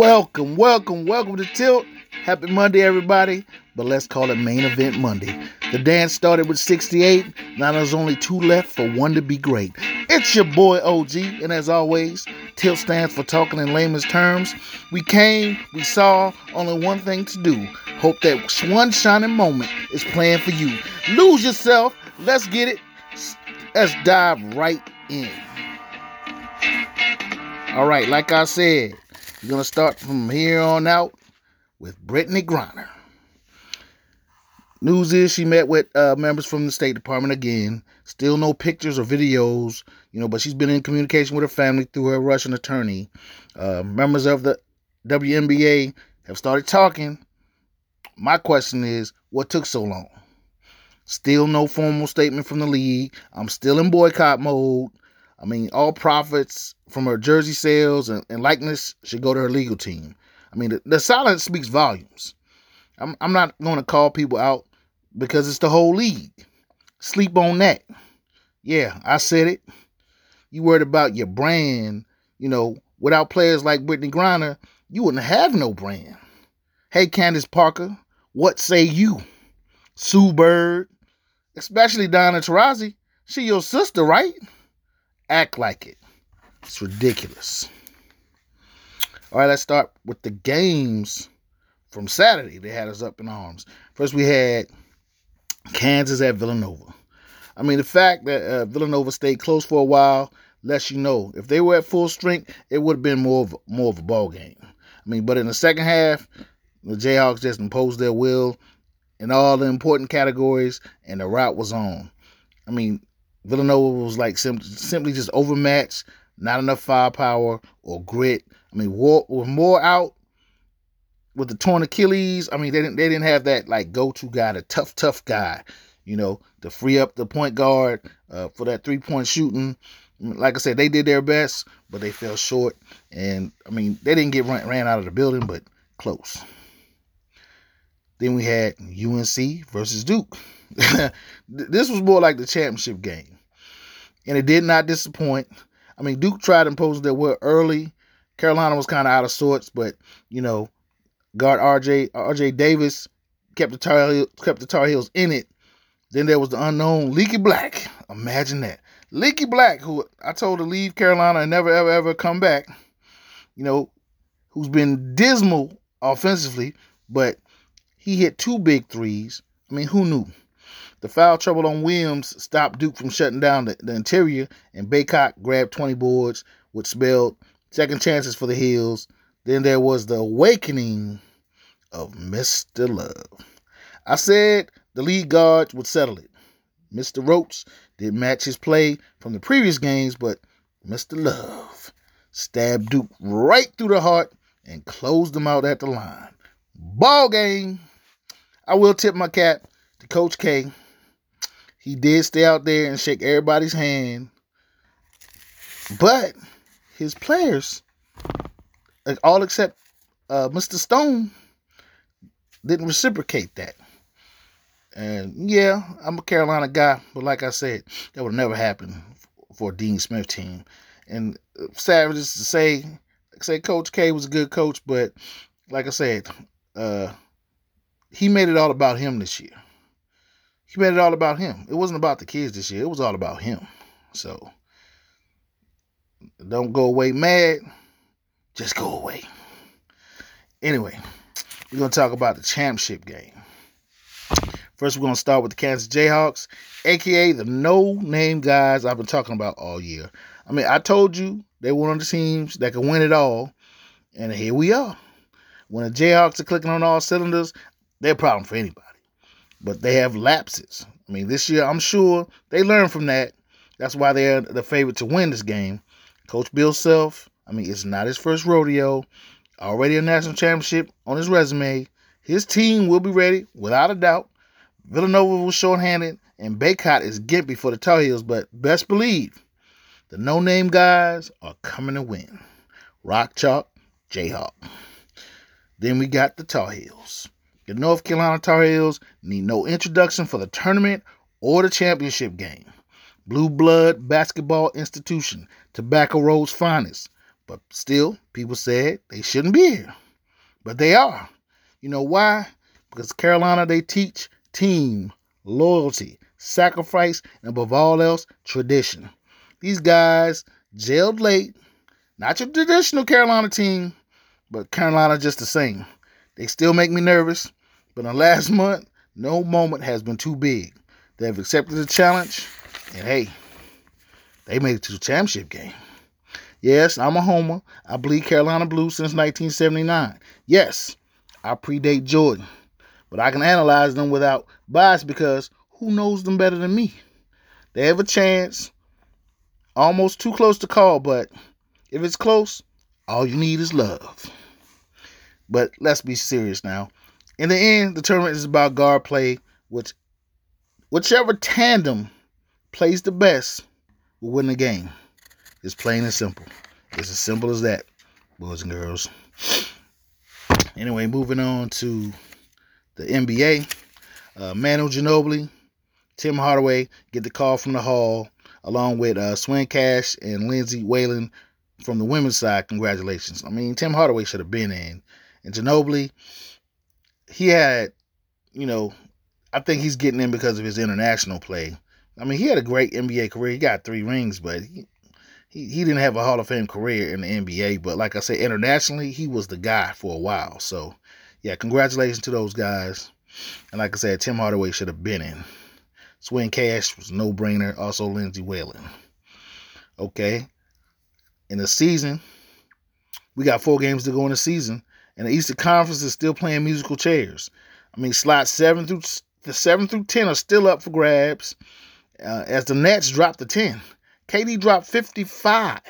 Welcome, welcome, welcome to Tilt. Happy Monday, everybody. But let's call it main event Monday. The dance started with 68. Now there's only two left for one to be great. It's your boy OG, and as always, Tilt stands for talking in layman's terms. We came, we saw, only one thing to do. Hope that one shining moment is playing for you. Lose yourself. Let's get it. Let's dive right in. All right, like I said, we're going to start from here on out with Brittney Griner. News is she met with uh, members from the State Department again. Still no pictures or videos, you know, but she's been in communication with her family through her Russian attorney. Uh, members of the WNBA have started talking. My question is, what took so long? Still no formal statement from the league. I'm still in boycott mode. I mean, all profits from her jersey sales and, and likeness should go to her legal team. I mean, the, the silence speaks volumes. I'm, I'm not going to call people out because it's the whole league. Sleep on that. Yeah, I said it. You worried about your brand. You know, without players like Brittney Griner, you wouldn't have no brand. Hey, Candace Parker, what say you? Sue Bird, especially Donna Taurasi. She your sister, right? Act like it. It's ridiculous. All right, let's start with the games from Saturday. They had us up in arms. First, we had Kansas at Villanova. I mean, the fact that uh, Villanova stayed close for a while lets you know if they were at full strength, it would have been more of more of a ball game. I mean, but in the second half, the Jayhawks just imposed their will in all the important categories, and the route was on. I mean, Villanova was like sim- simply just overmatched, not enough firepower or grit. I mean, war, with Moore out with the torn Achilles. I mean, they didn't they didn't have that like go to guy, the tough tough guy, you know, to free up the point guard uh, for that three point shooting. Like I said, they did their best, but they fell short. And I mean, they didn't get ran, ran out of the building, but close. Then we had UNC versus Duke. this was more like the championship game. And it did not disappoint. I mean, Duke tried to impose their will early. Carolina was kind of out of sorts, but you know, guard RJ RJ Davis kept the Tar Heels, kept the Tar Heels in it. Then there was the unknown Leaky Black. Imagine that. Leaky Black, who I told to leave Carolina and never ever ever come back. You know, who's been dismal offensively, but he hit two big threes. I mean, who knew? The foul trouble on Williams stopped Duke from shutting down the, the interior, and Bacot grabbed 20 boards, which spelled second chances for the Heels. Then there was the awakening of Mr. Love. I said the lead guards would settle it. Mr. Roach didn't match his play from the previous games, but Mr. Love stabbed Duke right through the heart and closed them out at the line. Ball game. I will tip my cap to Coach K. He did stay out there and shake everybody's hand. But his players, all except uh, Mr. Stone, didn't reciprocate that. And yeah, I'm a Carolina guy, but like I said, that would never happen for a Dean Smith team. And savage to say, say Coach K was a good coach, but like I said, uh, he made it all about him this year. He made it all about him. It wasn't about the kids this year. It was all about him. So don't go away mad. Just go away. Anyway, we're gonna talk about the championship game. First, we're gonna start with the Kansas Jayhawks, aka the no-name guys I've been talking about all year. I mean, I told you they were one of the teams that could win it all, and here we are. When the Jayhawks are clicking on all cylinders, they're a problem for anybody. But they have lapses. I mean, this year, I'm sure they learned from that. That's why they're the favorite to win this game. Coach Bill Self, I mean, it's not his first rodeo. Already a national championship on his resume. His team will be ready, without a doubt. Villanova was shorthanded, and Bacot is gimpy for the Tar Heels, but best believe the no name guys are coming to win. Rock Chalk, Jayhawk. Then we got the Tar Heels. The North Carolina Tar Heels need no introduction for the tournament or the championship game. Blue blood basketball institution, Tobacco Road's finest. But still, people said they shouldn't be here. But they are. You know why? Because Carolina, they teach team, loyalty, sacrifice, and above all else, tradition. These guys jailed late. Not your traditional Carolina team, but Carolina just the same. They still make me nervous, but in the last month, no moment has been too big. They have accepted the challenge, and hey, they made it to the championship game. Yes, I'm a homer. I bleed Carolina blue since 1979. Yes, I predate Jordan, but I can analyze them without bias because who knows them better than me? They have a chance, almost too close to call, but if it's close, all you need is love. But let's be serious now. In the end, the tournament is about guard play, which whichever tandem plays the best will win the game. It's plain and simple. It's as simple as that, boys and girls. Anyway, moving on to the NBA. Uh, Manu Ginobili, Tim Hardaway get the call from the Hall, along with uh, Swin Cash and Lindsay Whalen from the women's side. Congratulations. I mean, Tim Hardaway should have been in. And Ginobili, he had, you know, I think he's getting in because of his international play. I mean, he had a great NBA career. He got three rings, but he, he, he didn't have a Hall of Fame career in the NBA. But like I said, internationally, he was the guy for a while. So, yeah, congratulations to those guys. And like I said, Tim Hardaway should have been in. Swin Cash was no brainer. Also, Lindsay Whalen. Okay. In the season, we got four games to go in the season, and the Eastern Conference is still playing musical chairs. I mean, slots seven through the seven through ten are still up for grabs. Uh, as the Nets drop to ten, KD dropped 55,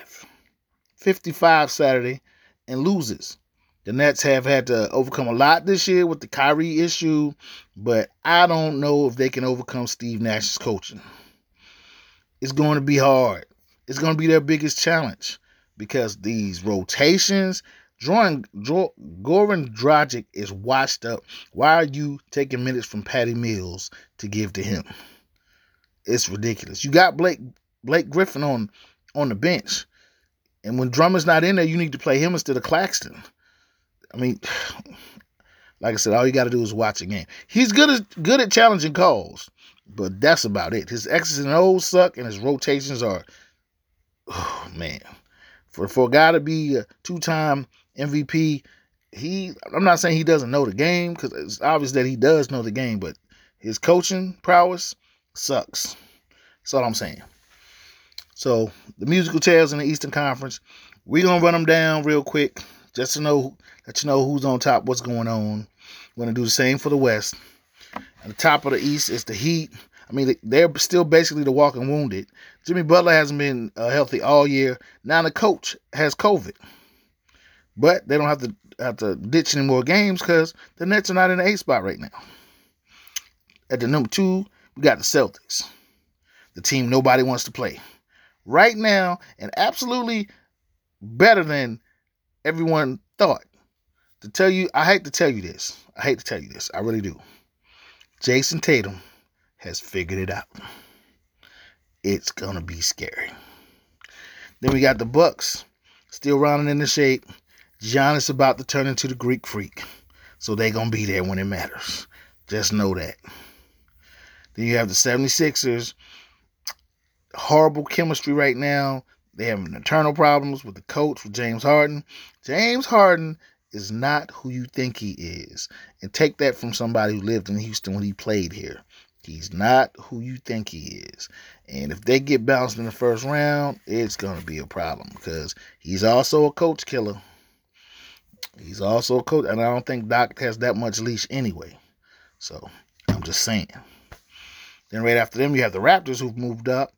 55 Saturday, and loses. The Nets have had to overcome a lot this year with the Kyrie issue, but I don't know if they can overcome Steve Nash's coaching. It's going to be hard. It's going to be their biggest challenge because these rotations, Goran Dragic is washed up. Why are you taking minutes from Patty Mills to give to him? It's ridiculous. You got Blake Blake Griffin on on the bench. And when Drummond's not in there, you need to play him instead of Claxton. I mean, like I said, all you got to do is watch a game. He's good at good at challenging calls, but that's about it. His X's and O's suck, and his rotations are, oh man, for for a guy to be a two time MVP, he I'm not saying he doesn't know the game because it's obvious that he does know the game, but his coaching prowess sucks. That's all I'm saying. So the musical chairs in the Eastern Conference, we're gonna run them down real quick just to know let you know who's on top, what's going on. We're gonna do the same for the West. At the top of the East is the Heat. I mean, they're still basically the walking wounded. Jimmy Butler hasn't been uh, healthy all year. Now the coach has COVID, but they don't have to have to ditch any more games because the Nets are not in the eight spot right now. At the number two, we got the Celtics, the team nobody wants to play right now, and absolutely better than everyone thought. To tell you, I hate to tell you this. I hate to tell you this. I really do. Jayson Tatum has figured it out. It's gonna be scary. Then we got the Bucks still rounding in the shape. Giannis about to turn into the Greek freak. So they gonna be there when it matters. Just know that. Then you have the 76ers. Horrible chemistry right now. They have internal problems with the coach, with James Harden. James Harden is not who you think he is. And take that from somebody who lived in Houston when he played here. He's not who you think he is. And if they get bounced in the first round, it's going to be a problem because he's also a coach killer. He's also a coach, and I don't think Doc has that much leash anyway. So I'm just saying. Then right after them, you have the Raptors who've moved up.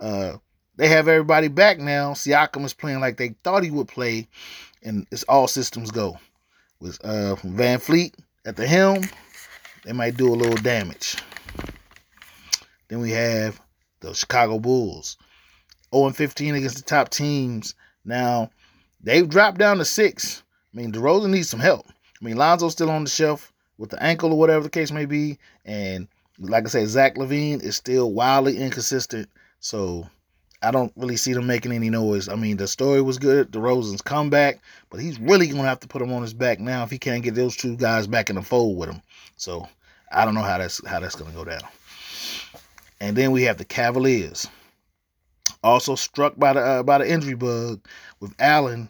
Uh, they have everybody back now. Siakam is playing like they thought he would play, and it's all systems go. With uh, VanVleet at the helm, they might do a little damage. Then we have the Chicago Bulls, 0 15 against the top teams. Now they've dropped down to six. I mean, DeRozan needs some help. I mean, Lonzo's still on the shelf with the ankle or whatever the case may be, and like I said, Zach LaVine is still wildly inconsistent. So I don't really see them making any noise. I mean, the story was good, DeRozan's comeback, but he's really gonna have to put him on his back now if he can't get those two guys back in the fold with him. So I don't know how that's how that's gonna go down. And then we have the Cavaliers, also struck by the uh, by the injury bug with Allen,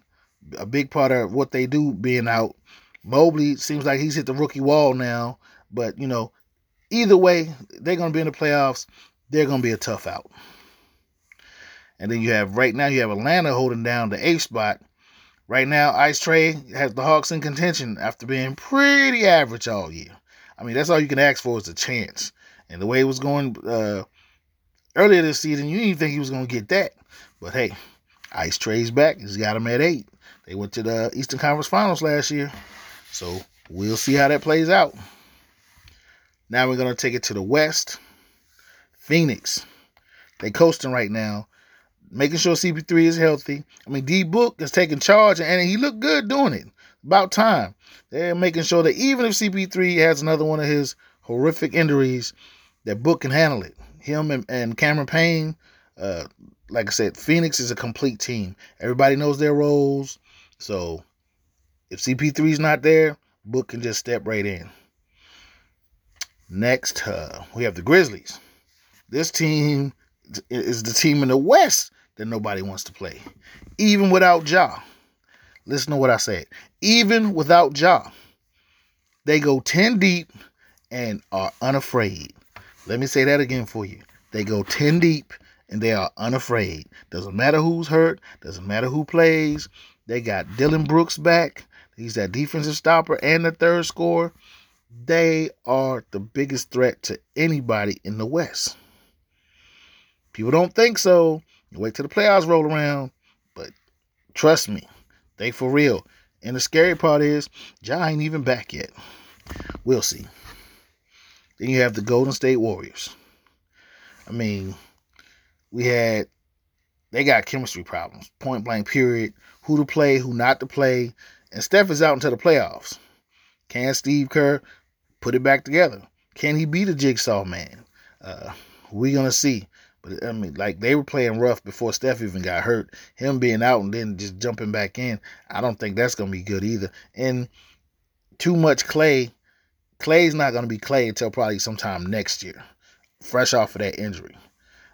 a big part of what they do being out. Mobley seems like he's hit the rookie wall now, but you know, either way, they're gonna be in the playoffs. They're gonna be a tough out. And then you have right now you have Atlanta holding down the eighth spot. Right now, Ice Trae has the Hawks in contention after being pretty average all year. I mean, that's all you can ask for is a chance. And the way it was going uh, earlier this season, you didn't think he was going to get that. But hey, Ice Trae's back. He's got him at eight. They went to the Eastern Conference Finals last year. So we'll see how that plays out. Now we're going to take it to the West. Phoenix. They coasting right now making sure CP3 is healthy. I mean, D Book is taking charge, and he looked good doing it. About time. They're making sure that even if CP3 has another one of his horrific injuries, that Book can handle it. Him and, and Cameron Payne, uh, like I said, Phoenix is a complete team. Everybody knows their roles. So if CP3 is not there, Book can just step right in. Next, uh, we have the Grizzlies. This team is the team in the West that nobody wants to play. Even without Ja. Listen to what I said. Even without Ja, they go 10 deep and are unafraid. Let me say that again for you. They go 10 deep and they are unafraid. Doesn't matter who's hurt, doesn't matter who plays. They got Dillon Brooks back. He's that defensive stopper and the third scorer. They are the biggest threat to anybody in the West. People don't think so. You wait till the playoffs roll around. But trust me, they for real. And the scary part is, Ja ain't even back yet. We'll see. Then you have the Golden State Warriors. I mean, we had they got chemistry problems, point blank period. Who to play, who not to play. And Steph is out until the playoffs. Can Steve Kerr put it back together? Can he be the jigsaw man? Uh, we gonna see. But I mean, like they were playing rough before Steph even got hurt. Him being out and then just jumping back in, I don't think that's gonna be good either. And too much Klay. Klay's not gonna be Klay until probably sometime next year, fresh off of that injury.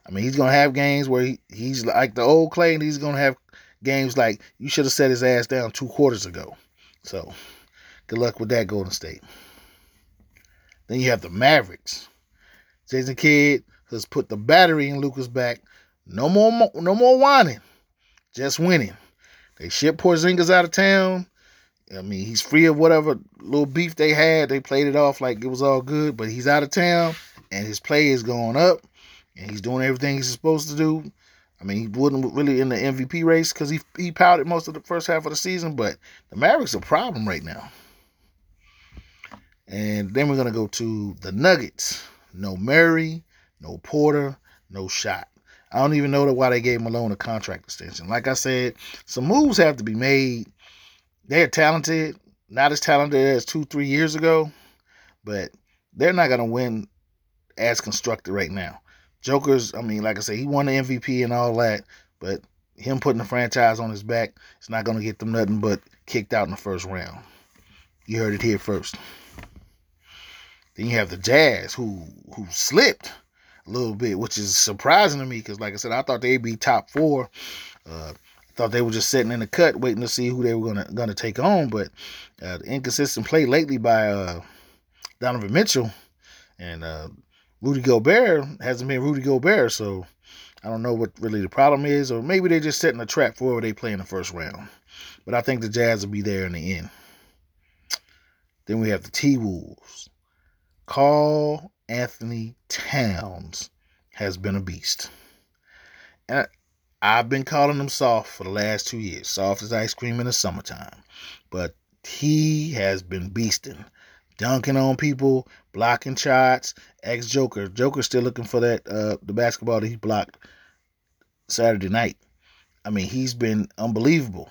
I mean, he's gonna have games where he, he's like the old Klay, and he's gonna have games like you should have set his ass down two quarters ago. So, good luck with that, Golden State. Then you have the Mavericks. Jason Kidd has put the battery in Luka's back. No more, no more whining, just winning. They shipped Porzingis out of town. I mean, he's free of whatever little beef they had. They played it off like it was all good, but he's out of town and his play is going up and he's doing everything he's supposed to do. I mean, he wasn't really in the MVP race because he he pouted most of the first half of the season, but the Mavericks are a problem right now. And then we're gonna go to the Nuggets. No Murray, no Porter, no shot. I don't even know why they gave Malone a contract extension. Like I said, some moves have to be made. They're talented, not as talented as two, three years ago, but they're not gonna win as constructed right now. Joker's, I mean, like I said, he won the MVP and all that, but him putting the franchise on his back, it's not gonna get them nothing but kicked out in the first round. You heard it here first. Then you have the Jazz, who who slipped a little bit, which is surprising to me because, like I said, I thought they'd be top four. Uh, thought they were just sitting in the cut, waiting to see who they were gonna gonna take on. But uh, the inconsistent play lately by uh, Donovan Mitchell and uh, Rudy Gobert hasn't been Rudy Gobert, so I don't know what really the problem is, or maybe they're just setting a trap for whoever they play in the first round. But I think the Jazz will be there in the end. Then we have the T Wolves. Karl Anthony Towns has been a beast. And I've been calling him soft for the last two years. Soft as ice cream in the summertime. But he has been beasting. Dunking on people, blocking shots. Ex Joker. Joker's still looking for that uh the basketball that he blocked Saturday night. I mean, he's been unbelievable.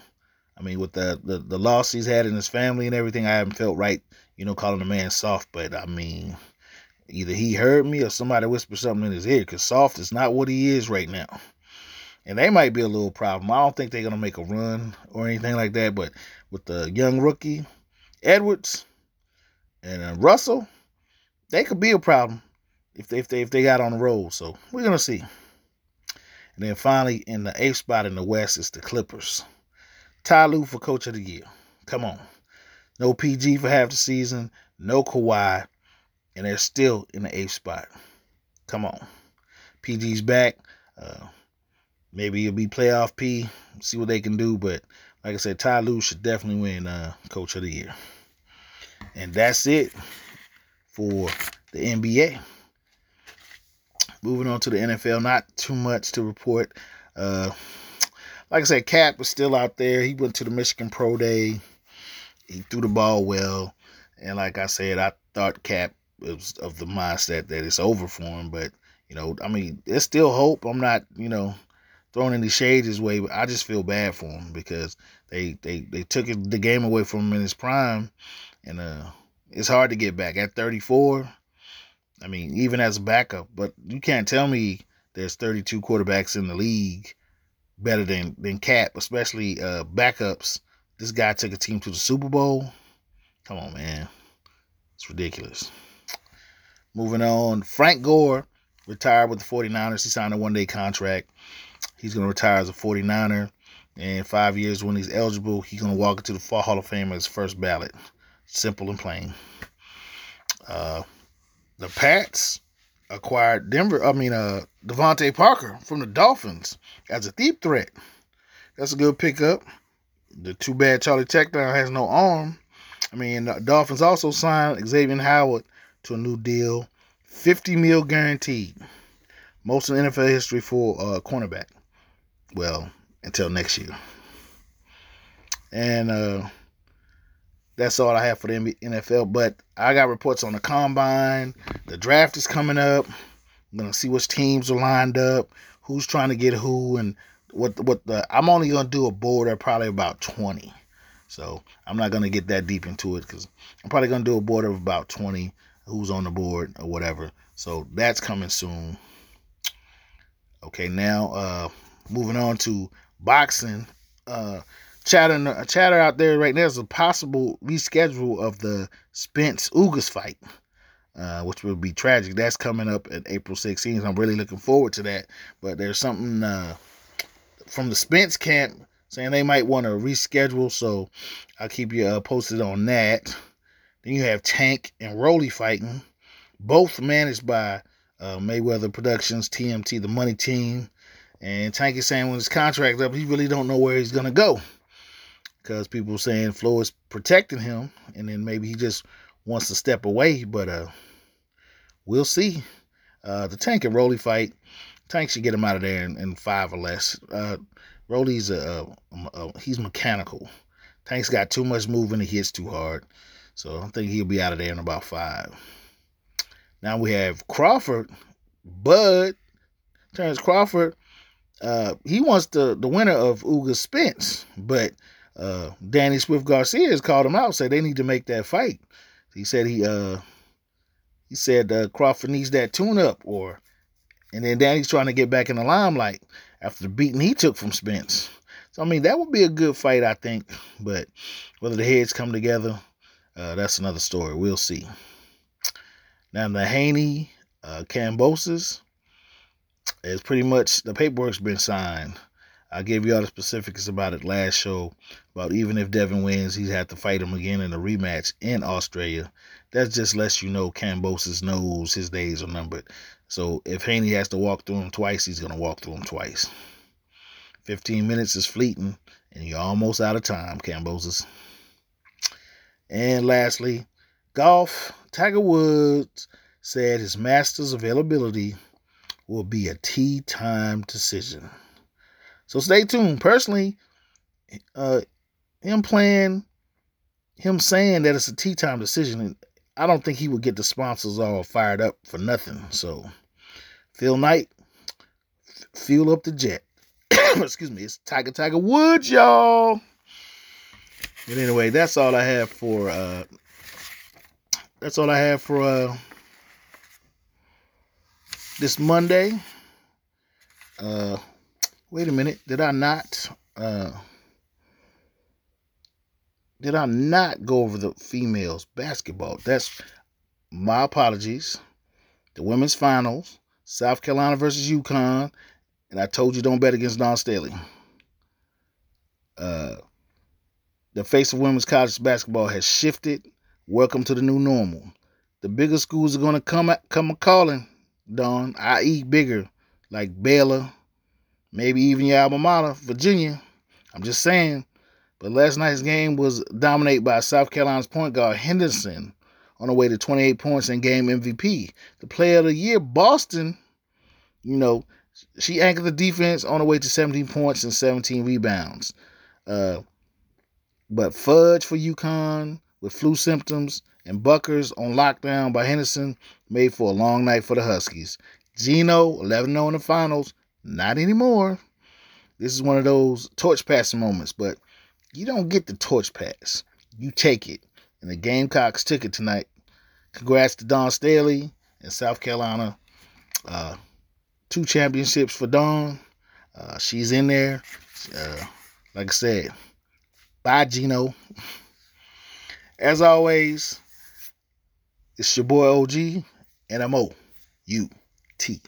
I mean, with the, the, the loss he's had in his family and everything, I haven't felt right, you know, calling the man soft. But I mean, Either he heard me or somebody whispered something in his ear because Soft is not what he is right now. And they might be a little problem. I don't think they're gonna make a run or anything like that. But with the young rookie Edwards and uh, Russell, they could be a problem if they if they if they got on the road. So we're gonna see. And then finally, in the eighth spot in the West is the Clippers. Ty Lue for Coach of the Year. Come on. No PG for half the season. No Kawhi. And they're still in the eighth spot. Come on. PG's back. Uh, maybe it'll be playoff P. See what they can do. But like I said, Ty Lue should definitely win uh, Coach of the Year. And that's it for the NBA. Moving on to the NFL, not too much to report. Uh, like I said, Cap was still out there. He went to the Michigan Pro Day. He threw the ball well, and like I said, I thought Cap was of the mindset that it's over for him. But you know, I mean, there's still hope. I'm not, you know, throwing any shades his way, but I just feel bad for him because they they they took the game away from him in his prime, and uh, it's hard to get back at 34. I mean, even as a backup, but you can't tell me there's 32 quarterbacks in the league better than than Cap, especially uh, backups. This guy took a team to the Super Bowl. Come on, man, it's ridiculous. Moving on, Frank Gore retired with the 49ers. He signed a one-day contract. He's going to retire as a 49er. And five years when he's eligible, he's going to walk into the Fall Hall of Fame as first ballot. Simple and plain. Uh, the Pats acquired Denver, I mean, uh, DeVante Parker from the Dolphins as a deep threat. That's a good pickup. The too bad Charlie Techdown has no arm. I mean, the Dolphins also signed Xavier Howard to a new deal, 50 mil guaranteed. Most in NFL history for a uh, cornerback. Well, until next year. And uh, that's all I have for the NFL. But I got reports on the combine. The draft is coming up. I'm gonna see which teams are lined up, who's trying to get who, and what what the. I'm only gonna do a board of probably about 20. So I'm not gonna get that deep into it because I'm probably gonna do a board of about 20 who's on the board or whatever. So that's coming soon. Okay, now uh moving on to boxing. Uh chatter chatter out there right now is a possible reschedule of the Spence Ugas fight, uh, which would be tragic. That's coming up at April 16th. I'm really looking forward to that. But there's something uh, from the Spence camp saying they might want to reschedule, so I'll keep you uh, posted on that. Then you have Tank and Rolly fighting, both managed by uh, Mayweather Productions, TMT, the money team. And Tank is saying when his contract up, he really don't know where he's gonna go because people saying Flo is protecting him, and then maybe he just wants to step away. But uh, we'll see. Uh, the Tank and Rolly fight, Tank should get him out of there in, in five or less. Uh, Rolly's a, a, a, he's mechanical. Tank's got too much movement, he hits too hard, so I think he'll be out of there in about five. Now we have Crawford, Bud, Terence Crawford. Uh, he wants the the winner of Uga Spence, but uh, Danny Swift Garcia has called him out, said they need to make that fight. He said he uh he said uh, Crawford needs that tune up, or and then Danny's trying to get back in the limelight after the beating he took from Spence. So I mean that would be a good fight, I think. But whether the heads come together, uh, that's another story. We'll see. Now the Haney uh, Kambosos is pretty much the paperwork's been signed. I gave you all the specifics about it last show. About even if Devin wins, he'd have to fight him again in a rematch in Australia. That just lets you know Kambosos knows his days are numbered. So if Haney has to walk through him twice, he's gonna walk through him twice. 15 minutes is fleeting, and you're almost out of time, Kambosos. And lastly, golf. Tiger Woods said his Masters availability will be a tee time decision. So stay tuned. Personally, uh, him playing, him saying that it's a tee time decision, I don't think he would get the sponsors all fired up for nothing. So, Phil Knight, fuel up the jet. Excuse me, it's Tiger Tiger Woods, y'all. But anyway, that's all I have for uh that's all I have for uh this Monday. Uh wait a minute. Did I not? Uh, did I not go over the females basketball? That's my apologies. The women's finals, South Carolina versus UConn, and I told you don't bet against Dawn Staley. Uh, the face of women's college basketball has shifted. Welcome to the new normal. The bigger schools are going to come come a calling, Dawn, i.e., bigger, like Baylor, maybe even your alma mater, Virginia. I'm just saying. But last night's game was dominated by South Carolina's point guard Henderson on the way to 28 points and game MVP. The player of the year, Boston, you know, she anchored the defense on the way to 17 points and 17 rebounds. Uh, but fudge for UConn with flu symptoms and Bueckers on lockdown by Henderson made for a long night for the Huskies. Gino, 11 0 in the finals, not anymore. This is one of those torch passing moments, but you don't get the torch pass. You take it. And the Gamecocks took it tonight. Congrats to Dawn Staley in South Carolina. Uh, two championships for Dawn. Uh, she's in there. Uh, like I said, bye, Gino. As always, it's your boy OG, and I'm O U T.